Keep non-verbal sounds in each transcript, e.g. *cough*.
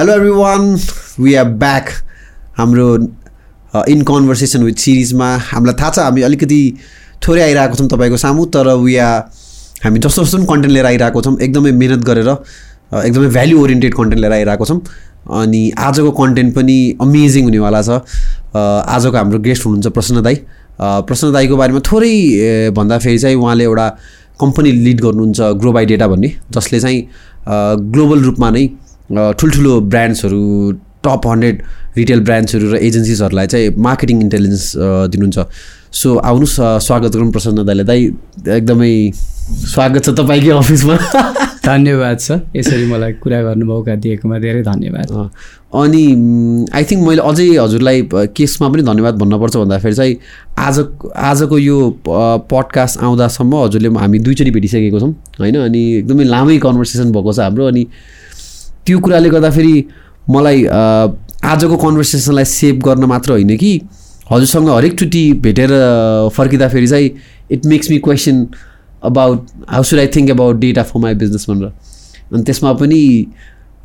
Hello every one we are back हाम्रो in conversation with सिरिजमा हामीलाई थाहा छ हामी अलिकति थोरै आइरहेको छौँ तपाईँको सामु तर वी आर हामी जस्तो जस्तो पनि कन्टेन्ट लिएर आइरहेको छौँ। एकदमै मिहिनेत गरेर uh, एकदमै भ्याल्यु ओरिएन्टेड कन्टेन्ट लिएर आइरहेको छौँ। अनि आजको कन्टेन्ट पनि अमेजिङ हुनेवाला छ। Uh, आजको हाम्रो गेस्ट हुनुहुन्छ प्रसन्न दाई। Uh, प्रसन्न दाईको बारेमा थोरै भन्दाखेरि चाहिँ उहाँले एउटा कम्पनी लिड गर्नुहुन्छ ग्रो बाई डेटा भन्ने जसले चाहिँ ग्लोबल रूपमा नै ठुल्ठुलो ब्रान्ड्सहरू टप हन्ड्रेड रिटेल ब्रान्ड्सहरू र एजेन्सिजहरूलाई चाहिँ मार्केटिङ इन्टेलिजेन्स दिनुहुन्छ। सो आउनुहोस् स्वागत गरौँ प्रसन्न दाईलाई। दाई एकदमै स्वागत छ तपाईँकै अफिसमा। *laughs* धन्यवाद छ यसरी मलाई कुरा गर्नु मौका दिएकोमा धेरै धन्यवाद। अनि आई थिङ्क मैले अझै हजुरलाई केसमा पनि धन्यवाद भन्नुपर्छ भन्दाखेरि चाहिँ आज आजको यो पडकास्ट आउँदासम्म हजुरले हामी दुईचोटि भेटिसकेको छौँ होइन? अनि एकदमै लामै कन्भर्सेसन भएको छ हाम्रो। अनि त्यो कुराले गर्दाखेरि मलाई अ, आजको कन्भर्सेसनलाई सेभ गर्न मात्र होइन कि। हजुरसँग हरेकचोटि भेटेर फर्किँदाखेरि चाहिँ it makes me question about how should I think about data for my business भनेर। अनि त्यसमा पनि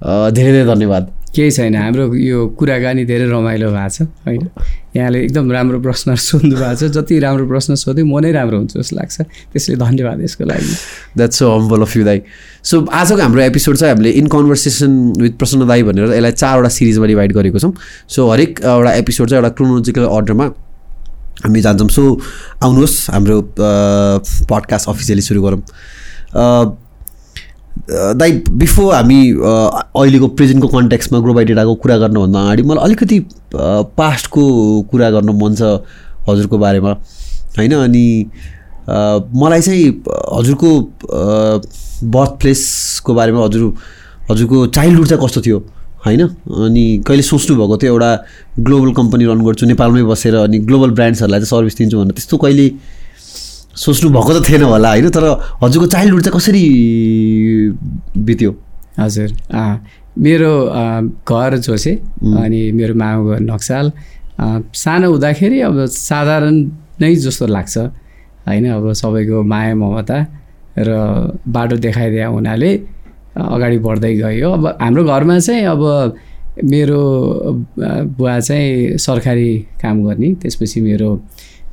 धेरै धेरै धन्यवाद। केही छैन। हाम्रो यो कुराकानी धेरै रमाइलो भएको छ होइन? यहाँले एकदम राम्रो प्रश्न सोध्नु भएको छ। जति राम्रो प्रश्न सोध्यो म नै राम्रो हुन्छ जस्तो लाग्छ। त्यसले धन्यवाद यसको लागि। That's so humble of you दाई। सो आजको हाम्रो एपिसोड चाहिँ हामीले इन कन्भर्सेसन विथ प्रसन्न दाई भनेर यसलाई चारवटा सिरिजमा डिभाइड गरेको छौँ। सो हरेक एउटा एपिसोड चाहिँ एउटा क्रोनोलोजिकल अर्डरमा हामी जान्छौँ। सो आउनुहोस् हाम्रो पडकास्ट अफिसियली सुरु गरौँ। दाइ बिफोर हामी अहिलेको प्रेजेन्टको कन्ट्याक्समा ग्रो बाई डेटाको कुरा गर्नुभन्दा अगाडि मलाई अलिकति पास्टको कुरा गर्न मन छ हजुरको बारेमा। होइन अनि मलाई चाहिँ हजुरको बर्थ प्लेसको बारेमा हजुर हजुरको चाइल्डहुड चाहिँ कस्तो थियो? होइन अनि कहिले सोच्नुभएको थियो एउटा ग्लोबल कम्पनी रन गर्छु नेपालमै बसेर अनि ग्लोबल ब्रान्ड्सहरूलाई चाहिँ सर्भिस दिन्छु भनेर त्यस्तो कहिले सोच्नु भएको त थिएन होला होइन? तर हजुरको चाइल्डहुड चाहिँ कसरी बित्यो? हजुर मेरो घर झोसे अनि मेरो मामा घर नक्साल। सानो हुँदाखेरि अब साधारण नै जस्तो लाग्छ होइन? अब सबैको माया ममता र बाटो देखाइदिए हुनाले अगाडि बढ्दै गयो। अब हाम्रो घरमा चाहिँ अब मेरो बुवा चाहिँ सरकारी काम गर्ने त्यसपछि मेरो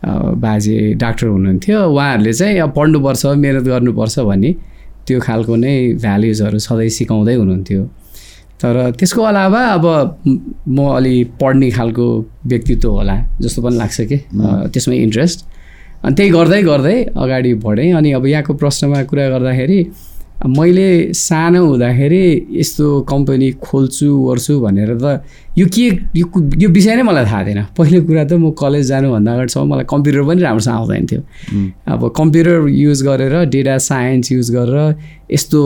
बाजे डाक्टर हुनुहुन्थ्यो। उहाँहरूले चाहिँ अब पढ्नुपर्छ मिहिनेत गर्नुपर्छ भन्ने त्यो खालको नै भ्याल्युजहरू सधैँ सिकाउँदै हुनुहुन्थ्यो। तर त्यसको अलावा अब म- अलि पढ्ने खालको व्यक्तित्व होला जस्तो पनि लाग्छ कि? त्यसमा इन्ट्रेस्ट अनि त्यही गर्दै गर्दै अगाडि बढेँ। अनि अब यहाँको प्रश्नमा कुरा गर्दाखेरि मैले सानो हुँदाखेरि यस्तो कम्पनी खोल्छु गर्छु भनेर त यो के यो विषय नै मलाई थाहा थिएन। पहिलो कुरा त म कलेज जानुभन्दा अगाडिसम्म मलाई कम्प्युटर पनि राम्रोसँग आउँदैन थियो। अब कम्प्युटर युज गरेर डेटा साइन्स युज गरेर यस्तो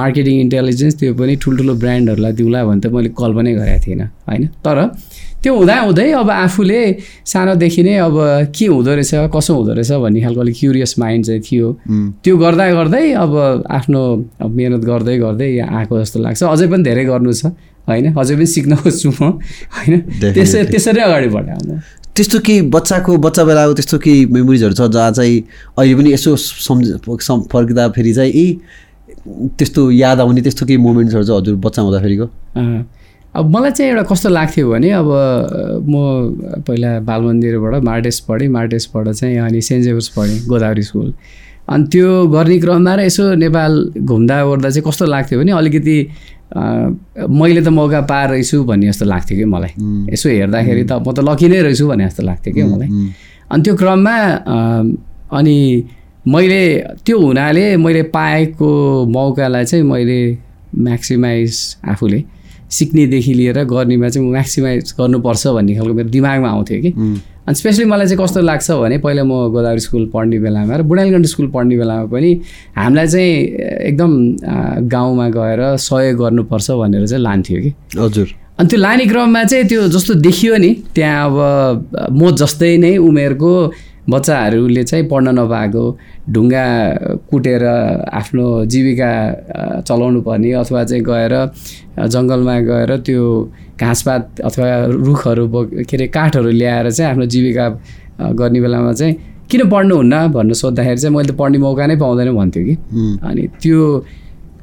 मार्केटिङ इन्टेलिजेन्स त्यो पनि ठुल्ठुलो ब्रान्डहरूलाई दिउँला भने त मैले कल्पनै गरेको थिइनँ होइन? तर त्यो हुँदा हुँदै अब आफूले सानोदेखि नै अब के हुँदो रहेछ कसो हुँदो रहेछ भन्ने खालको अलिक क्युरियस माइन्ड चाहिँ थियो। त्यो गर्दा गर्दै अब आफ्नो अब मिहिनेत गर्दै गर्दै आएको जस्तो लाग्छ। अझै पनि धेरै गर्नु छ होइन? अझै पनि सिक्न खोज्छु म होइन? त्यसै. त्यसरी अगाडि बढाएँ म त्यस्तो केही बच्चाको बच्चा बेलाको त्यस्तो केही मेमोरिजहरू छ जहाँ चाहिँ अहिले पनि यसो सम्झ सम् फर्किँदा फेरि चाहिँ ए त्यस्तो याद आउने त्यस्तो केही मोमेन्ट्सहरू चाहिँ हजुर बच्चा हुँदाखेरिको अब मलाई चाहिँ एउटा कस्तो लाग्थ्यो भने अब म पहिला बाल मन्दिरबाट मार्टेस पढेँ। मार्टेसबाट चाहिँ अनि सेन्ट जेभर्स पढेँ गोदावरी स्कुल। अनि त्यो गर्ने क्रममा र यसो नेपाल घुम्दा ओर्दा चाहिँ कस्तो लाग्थ्यो भने अलिकति मैले त मौका पाएर रहेछु भन्ने जस्तो लाग्थ्यो कि मलाई। यसो हेर्दाखेरि त म त लकी नै रहेछु भने जस्तो लाग्थ्यो कि मलाई। अनि त्यो क्रममा अनि मैले त्यो हुनाले मैले पाएको मौकालाई चाहिँ मैले म्याक्सिमाइज आफूले सिक्नेदेखि लिएर गर्नेमा चाहिँ म म्याक्सिमाइज गर्नुपर्छ भन्ने खालको मेरो दिमागमा आउँथ्यो कि। अनि स्पेसली मलाई चाहिँ कस्तो लाग्छ भने पहिला म गोदावरी स्कुल पढ्ने बेलामा र बुढालगण्ड स्कुल पढ्ने बेलामा पनि हामीलाई चाहिँ एकदम गाउँमा गएर सहयोग गर्नुपर्छ भनेर चाहिँ लान्थ्यो कि। हजुर। अनि त्यो लाने क्रममा चाहिँ त्यो जस्तो देखियो नि त्यहाँ अब म जस्तै नै उमेरको बच्चाहरूले चाहिँ पढ्न नपाएको ढुङ्गा कुटेर आफ्नो जीविका चलाउनु पर्ने अथवा चाहिँ गएर जङ्गलमा गएर त्यो घाँसपात अथवा रुखहरू के अरे काठहरू ल्याएर चाहिँ आफ्नो जीविका गर्ने बेलामा चाहिँ किन पढ्नुहुन्न भनेर सोद्धाखेरि चाहिँ मैले त पढ्ने मौका नै पाउँदैन भन्थ्यो कि। अनि त्यो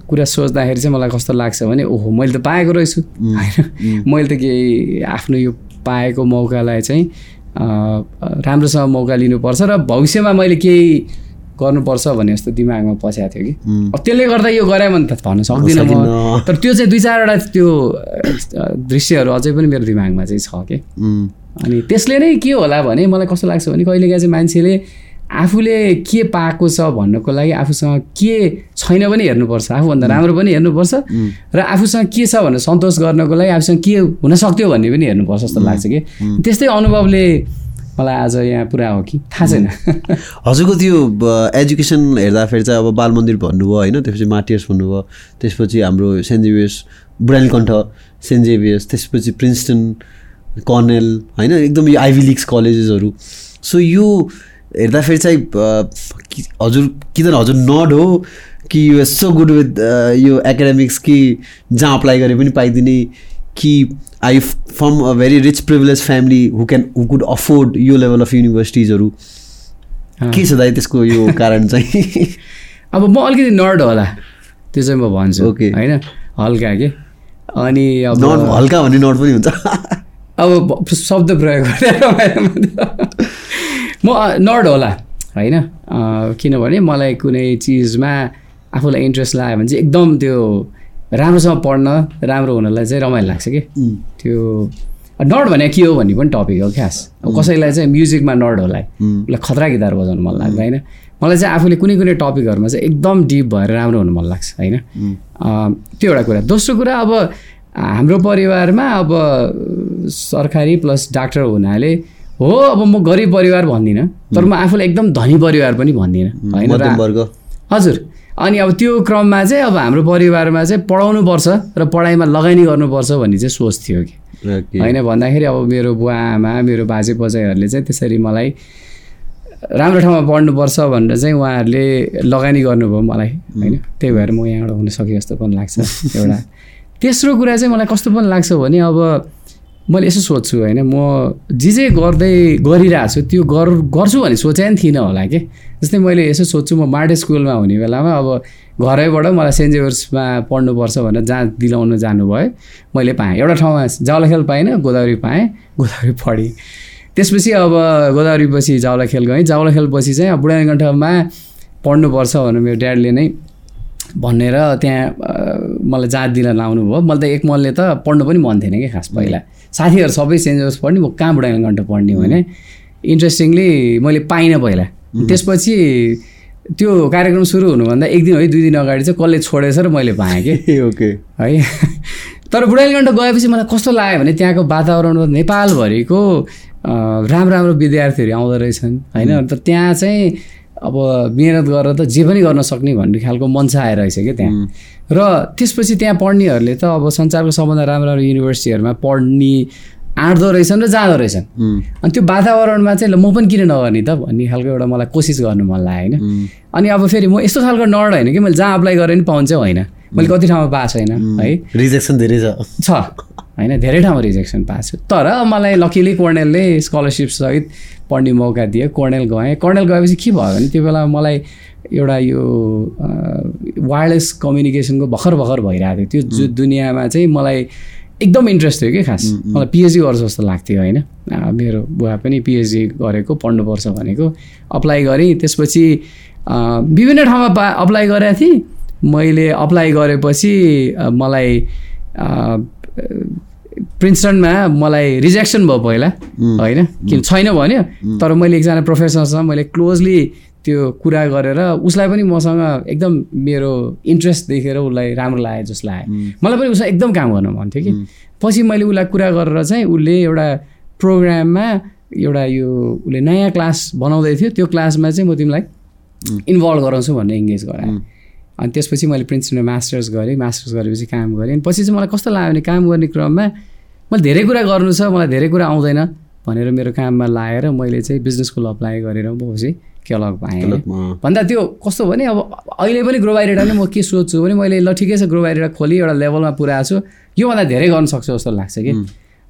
कुरा सोच्दाखेरि चाहिँ मलाई कस्तो लाग्छ भने ओहो मैले त पाएको रहेछु। होइन? मैले त केही आफ्नो यो पाएको मौकालाई चाहिँ राम्रोसँग मौका लिनुपर्छ र भविष्यमा मैले केही गर्नुपर्छ भन्ने जस्तो दिमागमा पस्याएको थियो कि। अब त्यसले गर्दा यो गरेँ भने त भन्न सक्दिनँ म। तर त्यो चाहिँ दुई चारवटा त्यो दृश्यहरू अझै पनि मेरो दिमागमा चाहिँ छ कि। अनि त्यसले नै के होला भने मलाई कस्तो लाग्छ भने कहिलेकाहीँ चाहिँ मान्छेले आफूले के पाएको छ भन्नको लागि आफूसँग के छैन पनि हेर्नुपर्छ। आफूभन्दा राम्रो पनि हेर्नुपर्छ र आफूसँग के छ भनेर सन्तोष गर्नको लागि आफूसँग के हुन सक्थ्यो भन्ने पनि हेर्नुपर्छ जस्तो लाग्छ कि। त्यस्तै अनुभवले मलाई आज यहाँ पुरा हो कि। थाहा छैन। हजुरको त्यो एजुकेसन हेर्दाखेरि चाहिँ अब बाल मन्दिर भन्नुभयो होइन त्यसपछि माटियर्स भन्नुभयो त्यसपछि हाम्रो Saint Xavier's Budhanilkantha Saint Xavier's त्यसपछि प्रिन्सटन कर्नेल होइन एकदम यो आइभी लिग्स कलेजेसहरू। सो यो हेर्दाखेरि चाहिँ हजुर कि त हजुर नड हो कि यु सो गुड विथ यो एकाडेमिक्स कि जहाँ अप्लाई गरे पनि पाइदिने कि I from a very rich privilege family who can who could afford यो लेभल अफ युनिभर्सिटिजहरू के छ दाइ त्यसको यो *laughs* कारण चाहिँ? अब म अलिकति नर्ड होला त्यो चाहिँ म भन्छु Okay. होइन? हल्का के? अनि अब हल्का भन्ने नट पनि हुन्छ। अब शब्द प्रयोग गरेर म नर्ड होला होइन? किनभने मलाई कुनै चिजमा आफूलाई इन्ट्रेस्ट लाग्यो भने चाहिँ एकदम त्यो राम्रोसँग पढ्न राम्रो हुनलाई चाहिँ रमाइलो लाग्छ कि? त्यो नर्ड भने के हो भन्ने पनि टपिक हो खास। कसैलाई चाहिँ म्युजिकमा नर्ड होला उसलाई खतरा गिटार बजाउनु मन लाग्छ होइन? मलाई चाहिँ आफूले कुनै कुनै टपिकहरूमा चाहिँ एकदम डिप भएर राम्रो हुनु मन लाग्छ होइन? त्यो एउटा कुरा। दोस्रो कुरा अब हाम्रो परिवारमा अब सरकारी प्लस डाक्टर हुनाले हो अब म गरिब परिवार भन्दिनँ तर म आफूलाई एकदम धनी परिवार पनि भन्दिनँ। होइन हजुर अनि अब त्यो क्रममा चाहिँ अब हाम्रो परिवारमा चाहिँ पढाउनुपर्छ र पढाइमा लगानी गर्नुपर्छ भन्ने चाहिँ सोच थियो कि. होइन भन्दाखेरि अब मेरो बुवा आमा मेरो बाजे बजाइहरूले चाहिँ त्यसरी मलाई राम्रो ठाउँमा पढ्नुपर्छ भनेर चाहिँ उहाँहरूले लगानी गर्नुभयो मलाई होइन। त्यही भएर म यहाँबाट हुन सके जस्तो पनि लाग्छ *laughs* एउटा। तेस्रो कुरा चाहिँ मलाई कस्तो पनि लाग्छ भने अब मैले यसो सोध्छु होइन म जे जे गर्दै गरिरहेको छु त्यो गर गर्छु भन्ने सोचे पनि थिइनँ होला कि? जस्तै मैले यसो सोध्छु म मार्टे स्कुलमा हुने बेलामा अब घरैबाट मलाई सेन्ट जेभर्समा पढ्नुपर्छ भनेर जहाँ दिलाउनु जानुभयो। मैले पाएँ एउटा ठाउँमा जावलाखेल पाइनँ गोदावरी पाएँ गोदावरी पढेँ। त्यसपछि अब गोदावरी पछि जावलाखेल गएँ जावलाखेल पछि चाहिँ अब बुढानीकण्ठमा पढ्नुपर्छ भनेर मेरो ड्याडले नै भनेर त्यहाँ मलाई जात दिन लाउनु भयो मैले त एक मनले त पढ्नु पनि मन थिएन कि खास पहिला। साथीहरू सबै सेन्ट जोसेफ पढ्ने म कहाँ बुढानीकण्ठ पढ्ने भने इन्ट्रेस्टिङली मैले पाइनँ पहिला। त्यसपछि त्यो कार्यक्रम सुरु हुनुभन्दा एक दिन है दुई दिन अगाडि चाहिँ कसले छोडेछ र मैले पाएँ कि। *laughs* ओके। है। तर बुढानीकण्ठ गएपछि मलाई कस्तो लाग्यो भने त्यहाँको वातावरण नेपालभरिको राम्रो राम्रो विद्यार्थीहरू आउँदो रहेछन् होइन? अन्त त्यहाँ चाहिँ अब मिहिनेत गरेर त जे पनि गर्न सक्ने भन्ने खालको मन्सा आएर रहेछ क्या त्यहाँ र त्यसपछि त्यहाँ पढ्नेहरूले त अब संसारको सबभन्दा राम्रो राम्रो युनिभर्सिटीहरूमा पढ्ने आँट्दो रहेछन् र जाँदो रहेछन्। अनि त्यो वातावरणमा चाहिँ ल म पनि किन नगर्ने त भन्ने खालको एउटा मलाई कोसिस गर्नु मन लाग्यो होइन। अनि अब फेरि म यस्तो खालको नर्ड होइन कि मैले जहाँ अप्लाई गरेँ पनि पाउँछ होइन। मैले कति ठाउँमा पाएको छैन है। रिजेक्सन धेरै छ। छ। होइन धेरै ठाउँमा रिजेक्सन पाएको छु तर मलाई लकिली कर्नेलले स्कलरसिप सहित पढ्ने मौका दियो कर्नेल गएँ। कर्नेल गएपछि के भयो भने त्यो बेला मलाई एउटा यो वायरलेस कम्युनिकेसनको भर्खर भर्खर भइरहेको थियो। त्यो जु दुनियाँमा चाहिँ मलाई एकदम इन्ट्रेस्ट थियो कि खास। मलाई पिएचडी गर्छु जस्तो लाग्थ्यो होइन। मेरो बुवा पनि पिएचडी गरेको पढ्नुपर्छ भनेको। अप्लाई गरेँ। त्यसपछि विभिन्न ठाउँमा पा अप्लाई गरेको थिएँ। मैले अप्लाई गरेपछि मलाई प्रिन्सटनमा मलाई रिजेक्सन भयो पहिला होइन? किन छैन भन्यो? तर मैले एकजना प्रोफेसरसँग मैले क्लोजली त्यो कुरा गरेर उसलाई पनि मसँग एकदम मेरो इन्ट्रेस्ट देखेर उसलाई राम्रो लाग्यो जस्तो लाग्यो। मलाई पनि उसलाई एकदम काम गर्न मन थियो कि पछि मैले उसलाई कुरा गरेर चाहिँ उसले एउटा प्रोग्राममा एउटा यो उसले नयाँ क्लास बनाउँदै थियो। त्यो क्लासमा चाहिँ म तिमीलाई इन्भल्भ गराउँछु भनेर इङ्गेज गराएँ अनि त्यसपछि मैले प्रिन्सटनमा मास्टर्स गरेँ। मास्टर्स गरेपछि काम गरेँ। अनि पछि चाहिँ मलाई कस्तो लाग्यो भने काम गर्ने क्रममा मैले धेरै कुरा गर्नु छ मलाई धेरै कुरा आउँदैन भनेर मेरो काममा लाएर मैले चाहिँ बिजनेस स्कुल अप्लाई गरेर पछि केलग पाएँ भन्दा त्यो कस्तो भने अब अहिले पनि ग्रो बाइरेटा नै म के सोध्छु भने मैले ल ठिकै छ ग्रो बाइरेटा खोली एउटा लेभलमा पुऱ्याएको छु। योभन्दा धेरै गर्न सक्छु जस्तो लाग्छ कि।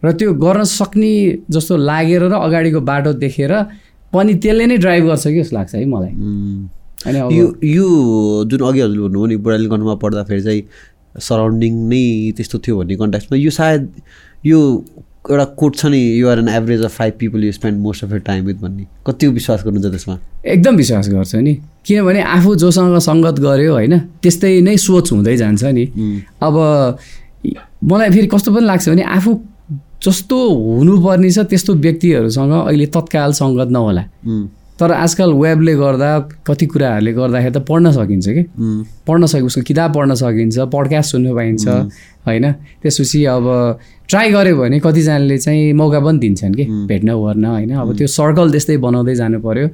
र त्यो गर्न सक्ने जस्तो लागेर र अगाडिको बाटो देखेर पनि त्यसले नै ड्राइभ गर्छ कि जस्तो लाग्छ है मलाई। यो यो जुन अघि हजुरले भन्नुभयो नि बुढाली कन्ठमा पढ्दाखेरि चाहिँ सराउन्डिङ नै त्यस्तो थियो भन्ने कन्ट्याक्समा यो सायद यो एउटा कोट छ नि you are an average of five people you spend most of your time with भन्ने। कतिको विश्वास गर्नुहुन्छ त्यसमा? एकदम विश्वास गर्छु नि। किनभने आफू जोसँग सङ्गत गर्यो होइन त्यस्तै नै सोच हुँदै जान्छ नि। अब मलाई फेरि कस्तो पनि लाग्छ भने आफू जस्तो हुनुपर्ने छ त्यस्तो व्यक्तिहरूसँग अहिले तत्काल सङ्गत नहोला। तर आजकल वेबले गर्दा कति कुराहरूले गर्दाखेरि त पढ्न सकिन्छ कि? पढ्न सके उसको किताब पढ्न सकिन्छ पडकास्ट सुन्नु पाइन्छ होइन? त्यसपछि अब ट्राई गऱ्यो भने कतिजनाले चाहिँ मौका पनि दिन्छन् कि? भेट्न ओर्न होइन? अब त्यो सर्कल त्यस्तै बनाउँदै जानु पऱ्यो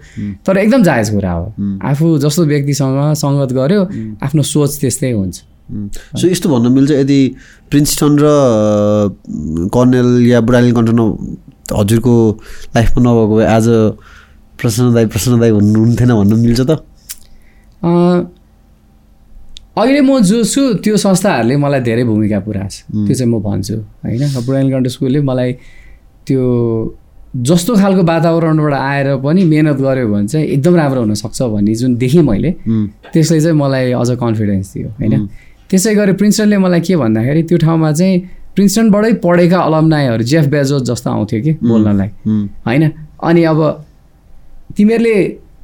तर एकदम जायज कुरा हो। आफू जस्तो व्यक्तिसँग सङ्गत गर्यो आफ्नो सोच त्यस्तै हुन्छ। सो यस्तो भन्न मिल्छ यदि प्रिन्सटन र कर्नेल या बुढाली कन्टन हजुरको लाइफमा नभएको भए आज प्रसन्न दाई प्रसन्न दाई भन्नुहुन्थेन भन्नु मिल्छ त। अहिले म जो छु त्यो संस्थाहरूले मलाई धेरै भूमिका पुऱ्याएको छ त्यो चाहिँ म भन्छु होइन? बुढानी कन्ट स्कुलले मलाई त्यो जस्तो खालको वातावरणबाट आएर पनि मेहनत गऱ्यो भने चाहिँ एकदम राम्रो हुनसक्छ भन्ने जुन देखेँ मैले त्यसले चाहिँ मलाई अझ कन्फिडेन्स दियो होइन? त्यसै गरी प्रिन्सटनले मलाई के भन्दाखेरि त्यो ठाउँमा चाहिँ प्रिन्सटनबाटै पढेका अलमनाईहरू जेफ बेजोस जस्तो आउँथ्यो कि बोल्नलाई होइन? अनि अब तिमीहरूले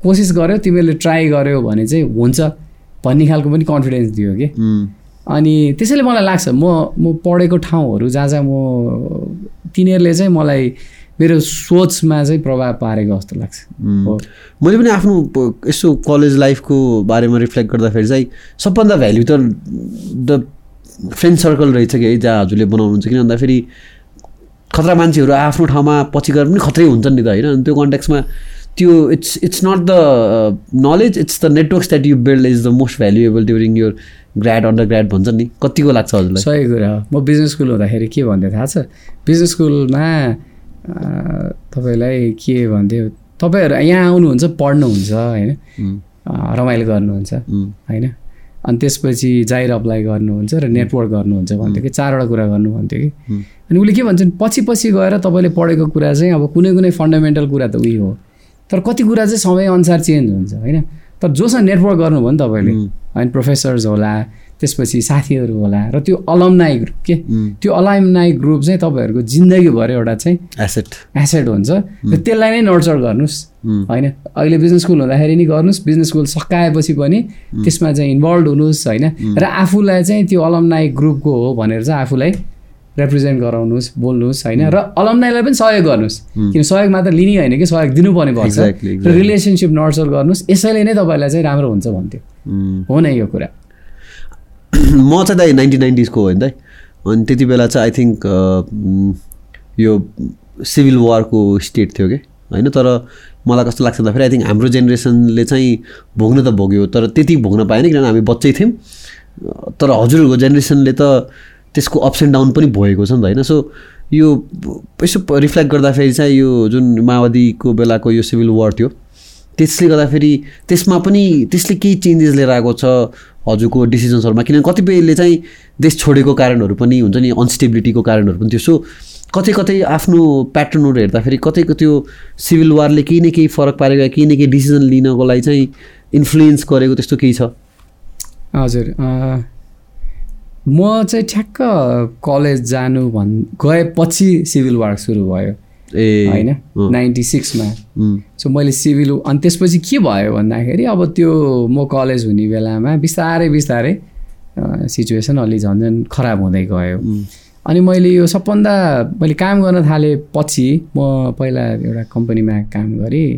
कोसिस गर्यो तिमीहरूले ट्राई गर्यो भने चाहिँ हुन्छ। भन्ने खालको पनि कन्फिडेन्स दियो कि। अनि त्यसैले मलाई लाग्छ म म पढेको ठाउँहरू जहाँ जहाँ म तिनीहरूले चाहिँ मलाई मेरो सोचमा चाहिँ प्रभाव पारेको जस्तो लाग्छ। मैले पनि आफ्नो यसो कलेज लाइफको बारेमा रिफ्लेक्ट गर्दाखेरि चाहिँ सबभन्दा भ्याल्यु त द फ्रेन्ड सर्कल रहेछ कि है जहाँ हजुरले बनाउनुहुन्छ किन भन्दाखेरि खतरा मान्छेहरू आफ्नो ठाउँमा पछि गएर पनि खत्रै हुन्छन् नि त होइन? अनि त्यो कन्ट्याक्समा त्यो it's it's not the knowledge it's the networks that you build is the most valuable during your grad undergrad भन्छ नि? कतिको लाग्छ हजुरलाई? सही कुरा हो। म बिजनेस स्कुल हुँदाखेरि के भन्थ्यो थाहा छ? बिजनेस स्कुलमा तपाईँलाई के भन्थ्यो तपाईँहरू यहाँ आउनुहुन्छ पढ्नुहुन्छ होइन? रमाइलो गर्नुहुन्छ होइन? अनि त्यसपछि जाहिर अप्लाई गर्नुहुन्छ र नेटवर्क गर्नुहुन्छ भन्थ्यो कि चारवटा कुरा गर्नु भन्थ्यो कि। अनि उसले के भन्छन् पछि पछि गएर तपाईँले पढेको कुरा चाहिँ अब कुनै कुनै फन्डामेन्टल कुरा त उही हो। तर कति कुरा चाहिँ समयअनुसार चेन्ज हुन्छ होइन? तर जोसँग नेटवर्क गर्नुभयो नि तपाईँले होइन प्रोफेसर्स होला त्यसपछि साथीहरू होला र त्यो अलमनाई ग्रुप के? त्यो अलमनाई ग्रुप चाहिँ तपाईँहरूको जिन्दगीभर एउटा चाहिँ एसेट एसेट हुन्छ। र त्यसलाई नै नर्चर गर्नुहोस् होइन? अहिले बिजनेस स्कुल हुँदाखेरि नि गर्नुहोस् बिजनेस स्कुल सकाएपछि पनि त्यसमा चाहिँ इन्भल्भ हुनुहोस् होइन? र आफूलाई चाहिँ त्यो अलमनाई ग्रुपको हो भनेर चाहिँ आफूलाई रिप्रेजेन्ट गराउनुहोस् बोल्नुहोस् होइन? र अलमनाईलाई पनि सहयोग गर्नुहोस् किन सहयोग मात्र लिने होइन कि सहयोग दिनुपर्ने पर्छ। Exactly, र. रिलेसनसिप नर्चर गर्नुहोस् यसैले नै तपाईँलाई चाहिँ राम्रो हुन्छ भन्थ्यो। हो नै यो कुरा। *clears throat* म चाहिँ दाइ नाइन्टिन नाइन्टिजको हो नि दाइ। अनि त्यति बेला चाहिँ आई थिङ्क यो सिभिल वारको स्टेट थियो कि होइन? तर मलाई कस्तो लाग्छ भन्दाखेरि आई थिङ्क हाम्रो जेनेरेसनले चाहिँ भोग्न त भोग्यो तर त्यति भोग्न पाएन किनभने हामी बच्चै थियौँ। तर हजुरहरूको जेनेरेसनले त त्यसको अप्स एन्ड डाउन पनि भएको छ नि त होइन। सो यो यसो रिफ्लेक्ट गर्दाखेरि चाहिँ यो जुन माओवादीको बेलाको यो सिभिल वार थियो त्यसले गर्दाखेरि त्यसमा पनि त्यसले केही चेन्जेस लिएर आएको छ हजुरको डिसिजन्सहरूमा किनभने कतिपयले चाहिँ देश छोडेको कारणहरू पनि हुन्छ नि अनस्टेबिलिटीको कारणहरू पनि थियो। सो कतै कतै आफ्नो प्याटर्नहरू हेर्दाखेरि कतैको त्यो सिभिल वारले केही न केही फरक पारेको केही न केही डिसिजन लिनको लागि चाहिँ इन्फ्लुएन्स गरेको त्यस्तो केही छ? हजुर म चाहिँ ठ्याक्क कलेज जानु भन् गएपछि सिभिल वार सुरु भयो। ए होइन? नाइन्टी सिक्समा। सो मैले सिभिल अनि त्यसपछि के भयो भन्दाखेरि अब त्यो म कलेज हुने बेलामा बिस्तारै बिस्तारै सिचुएसन अलि झन् झन् खराब हुँदै गयो। अनि मैले यो सबभन्दा मैले काम गर्न थालेपछि म पहिला एउटा कम्पनीमा काम गरेँ।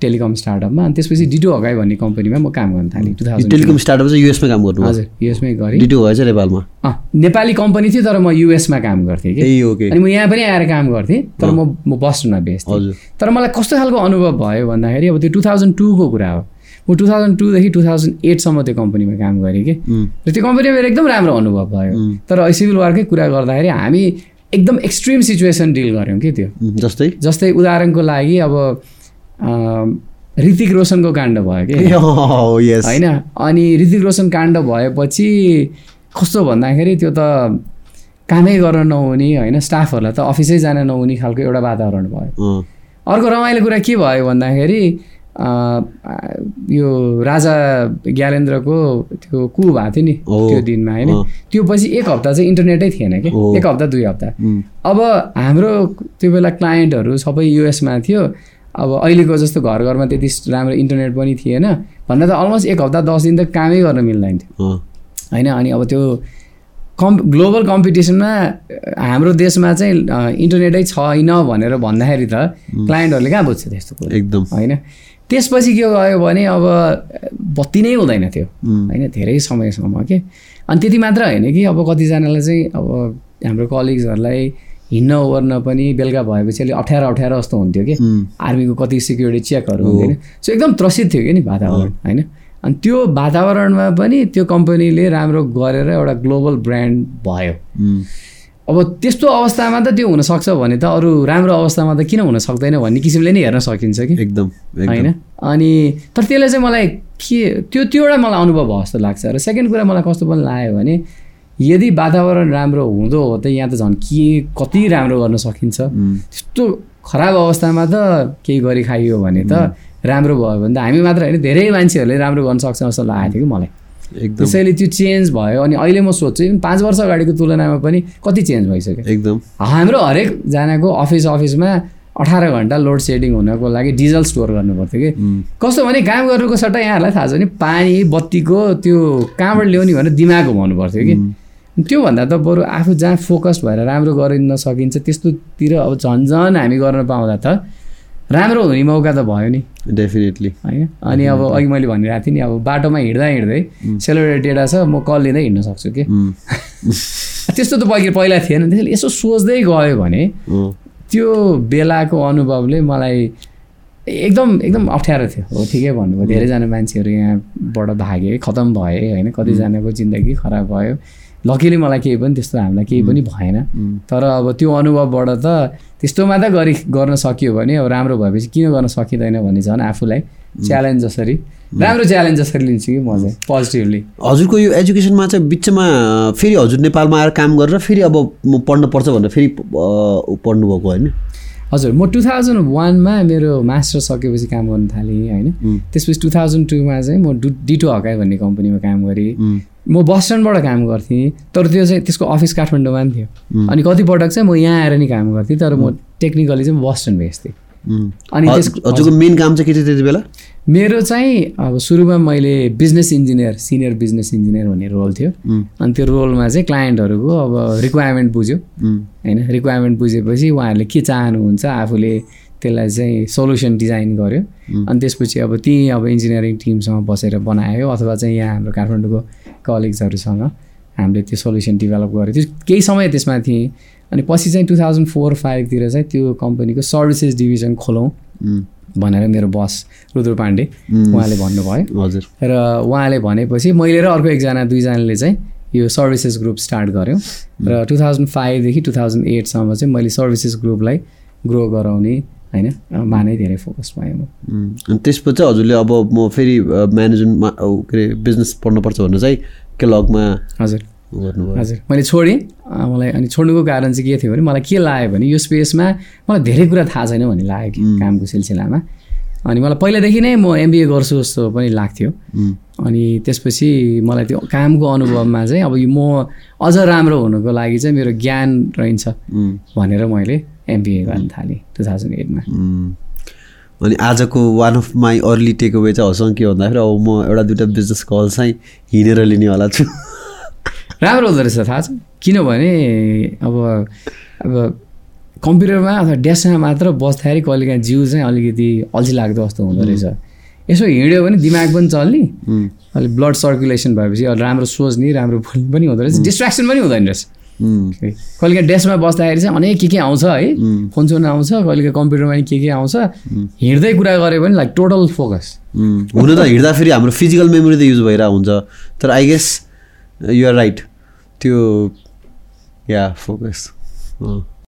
टेलिकम स्टार्टअपमा अनि त्यसपछि डिटो हगाई भन्ने कम्पनीमा म काम गर्न थालेँ टु थाउजन्ड टेलिकम स्टार्टअप चाहिँ युएसमा काम गर्नु हजुर युएसमै गरेँ। डिटो भएछ नेपालमा। अँ, नेपाली कम्पनी थियो तर म युएसमा काम गर्थेँ कि? ओके। अनि म यहाँ पनि आएर काम गर्थेँ तर म म बेच्थेँ हजुर। तर मलाई कस्तो खालको अनुभव भयो भन्दाखेरि अब त्यो टु थाउजन्ड टूको कुरा हो। म टु थाउजन्ड टूदेखि टु थाउजन्ड एटसम्म त्यो कम्पनीमा काम गरेँ कि? र त्यो कम्पनीमा मेरो एकदम राम्रो अनुभव भयो। तर सिभिल वारकै कुरा गर्दाखेरि हामी एकदम एक्सट्रिम सिचुएसन डिल गऱ्यौँ कि त्यो? जस्तै? जस्तै उदाहरणको लागि अब ऋतिक रोशनको काण्ड भयो कि? *laughs* यस होइन? अनि ऋतिक रोशन काण्ड भएपछि कस्तो भन्दाखेरि त्यो त कामै गर्न नहुने होइन? स्टाफहरूलाई त अफिसै जान नहुने खालको एउटा वातावरण भयो। अर्को रमाइलो कुरा के भयो भन्दाखेरि यो राजा ज्ञानेन्द्रको त्यो कु भएको थियो नि ओ, त्यो दिनमा होइन? अँ। त्यो पछि एक हप्ता चाहिँ इन्टरनेटै थिएन कि। एक हप्ता दुई हप्ता। उम्, अब हाम्रो त्यो बेला क्लाइन्टहरू सबै युएसमा थियो अब अहिलेको जस्तो घर घरमा त्यति राम्रो इन्टरनेट पनि थिएन। भन्दा त अलमोस्ट एक हप्ता दस दिन त कामै गर्न मिल्दैन थियो। होइन अनि अब त्यो कम् ग्लोबल कम्पिटिसनमा हाम्रो देशमा चाहिँ इन्टरनेटै छैन भनेर भन्दाखेरि त क्लाइन्टहरूले कहाँ बुझ्छ त्यस्तो कुरो? एकदम। होइन। त्यसपछि के गयो भने अब बत्ती नै हुँदैन थियो। होइन धेरै समयसम्म के अनि त्यति मात्र होइन कि अब कतिजनालाई चाहिँ अब हाम्रो कलिग्सहरूलाई हिँड्न ओर्न पनि बेलुका भएपछि अलिक अप्ठ्यारो अप्ठ्यारो जस्तो हुन्थ्यो कि। आर्मीको कति सिक्युरिटी चेकहरू हुन्थ्यो नि। सो एकदम त्रसित थियो कि नि वातावरण होइन? अनि त्यो वातावरणमा पनि त्यो कम्पनीले राम्रो गरेर एउटा ग्लोबल ब्रान्ड भयो। अब त्यस्तो अवस्थामा त त्यो हुनसक्छ भने त अरू राम्रो अवस्थामा त किन हुन सक्दैन भन्ने किसिमले नै हेर्न सकिन्छ कि। एकदम होइन? अनि तर त्यसले चाहिँ मलाई के त्यो त्यो एउटा मलाई अनुभव भयो जस्तो लाग्छ। र सेकेन्ड कुरा मलाई कस्तो पनि लाग्यो भने यदि वातावरण राम्रो हुँदो हो त यहाँ त झन् के कति राम्रो गर्न सकिन्छ? त्यस्तो खराब अवस्थामा त केही गरी खाइयो भने त राम्रो भयो भने त हामी मात्र होइन धेरै मान्छेहरूले राम्रो गर्न सक्छ जस्तो लागेको थियो कि मलाई। एकदम। त्यसैले त्यो चेन्ज भयो अनि अहिले म सोध्छु पाँच वर्ष अगाडिको तुलनामा पनि कति चेन्ज भइसक्यो? एकदम। हाम्रो हरेकजनाको अफिस अफिसमा अठार घन्टा लोड सेडिङ हुनको लागि डिजल स्टोर गर्नु पर्थ्यो कि कस्तो भने काम गर्नुको सट्टा यहाँहरूलाई थाहा छ भने पानी बत्तीको त्यो कहाँबाट ल्याउने भनेर दिमाग घुमाउनु पर्थ्यो कि त्योभन्दा त बरु आफू जहाँ फोकस भएर राम्रो गरिन सकिन्छ त्यस्तोतिर अब झन् झन् हामी गर्न पाउँदा त राम्रो हुने मौका त भयो नि। डेफिनेटली होइन? अनि अब अघि मैले भनिरहेको थिएँ नि अब बाटोमा हिँड्दा हिँड्दै सेलिब्रेट डेटा छ म कल लिँदै हिँड्न सक्छु कि? *laughs* त्यस्तो त पहिला पहिला थिएन। त्यसैले यसो सोच्दै गयो भने त्यो बेलाको अनुभवले मलाई एकदम एकदम अप्ठ्यारो थियो। हो ठिकै भन्नुभयो। धेरैजना मान्छेहरू यहाँबाट भागे खतम भए होइन? कतिजनाको जिन्दगी खराब भयो। लकिली मलाई केही पनि त्यस्तो हामीलाई केही पनि भएन। तर अब त्यो अनुभवबाट त त्यस्तोमा त गरी गर्न सकियो भने अब राम्रो भएपछि किन गर्न सकिँदैन भन्ने झन् आफूलाई च्यालेन्ज जसरी राम्रो च्यालेन्ज जसरी लिन्छु कि म चाहिँ पोजिटिभली हजुरको यो एजुकेसनमा चाहिँ बिचमा फेरि हजुर नेपालमा आएर काम गरेर फेरि अब म पढ्नु पर्छ भनेर फेरि पढ्नुभएको होइन? हजुर म टु थाउजन्ड वानमा मेरो मास्टर सकेपछि काम गर्न थालेँ होइन? त्यसपछि टु थाउजन्ड टूमा चाहिँ म डु डिटो हकाई भन्ने कम्पनीमा काम गरेँ। म बस्टनबाट काम गर्थेँ तर त्यो चाहिँ त्यसको अफिस काठमाडौँमा पनि थियो। अनि कतिपटक चाहिँ म यहाँ आएर नि काम गर्थेँ तर म टेक्निकली चाहिँ बस्टन उम्। अनि त्यस हजु- हजुरको मेन काम चाहिँ के थियो त्यति बेला? मेरो चाहिँ अब सुरुमा मैले business engineer senior business engineer भन्ने रोल थियो। अनि त्यो रोलमा चाहिँ क्लायन्टहरूको अब रिक्वायरमेन्ट बुझ्यो। होइन रिक्वायरमेन्ट बुझेपछि उहाँहरूले के चाहनुहुन्छ आफूले त्यसलाई चाहिँ सोल्युसन डिजाइन गर्यो। अनि त्यसपछि अब ती अब इन्जिनियरिङ टिमसँग बसेर बनायो अथवा चाहिँ यहाँ हाम्रो काठमाडौँको कलिग्सहरूसँग हामीले त्यो सोल्युसन डेभलप गऱ्यो त्यो केही समय त्यसमा थिएँ। अनि पछि चाहिँ टु थाउजन्ड फोर फाइभतिर चाहिँ त्यो कम्पनीको सर्भिसेस डिभिजन खोलौँ भनेर मेरो बस रुद्र पाण्डे उहाँले भन्नुभयो। हजुर। र उहाँले भनेपछि मैले र अर्को एकजना दुईजनाले चाहिँ यो सर्भिसेस ग्रुप स्टार्ट गऱ्यौँ। र टु थाउजन्ड फाइभदेखि टु थाउजन्ड एटसम्म चाहिँ मैले सर्भिसेस ग्रुपलाई ग्रो गराउने होइन? मा नै धेरै फोकस भएँ म। अनि त्यसपछि हजुरले अब म फेरि म्यानेजमेन्टमा के अरे बिजनेस पढ्नुपर्छ भनेर चाहिँ के लगमा हजुर हजुर। मैले छोडेँ। मलाई अनि छोड्नुको कारण चाहिँ के थियो भने मलाई के लाग्यो भने यो स्पेसमा मलाई धेरै कुरा थाहा छैन भन्ने लाग्यो कि कामको सिलसिलामा। अनि मलाई पहिलादेखि नै म एमबिए गर्छु जस्तो पनि लाग्थ्यो। अनि त्यसपछि मलाई त्यो कामको अनुभवमा चाहिँ अब यो म अझ राम्रो हुनुको लागि चाहिँ मेरो ज्ञान रहन्छ भनेर मैले एमबिए गर्न थालेँ टु थाउजन्ड एटमा। अनि आजको one of my early takeaway चाहिँ हजुरसँग के भन्दाखेरि अब म एउटा दुइटा बिजनेस कल चाहिँ हिँडेर लिनेवाला छु। राम्रो हुँदो रहेछ थाहा छ। किनभने अब अब कम्प्युटरमा अथवा डेस्कमा मात्र बस्दाखेरि कहिलेकाहीँ जिउ चाहिँ अलिकति अल्छी लाग्दो जस्तो हुँदो रहेछ। यसो हिँड्यो भने दिमाग पनि चल्ने। अलिक ब्लड सर्कुलेसन भएपछि अलिक राम्रो सोच्ने राम्रो बोल्ने पनि हुँदो रहेछ। डिस्ट्राक्सन पनि हुँदैन रहेछ। उम्, कहिलेकाहीँ डेस्कमा बस्दाखेरि चाहिँ अनेक के के आउँछ है उम्, फोन सोन आउँछ कहिलेकाहीँ कम्प्युटरमा पनि के के आउँछ। हिँड्दै कुरा गऱ्यो भने लाइक टोटल फोकस। हुन त हिँड्दाखेरि हाम्रो फिजिकल मेमोरी त युज भइरहेको हुन्छ। तर आई गेस युआर राइट त्यो या फोकस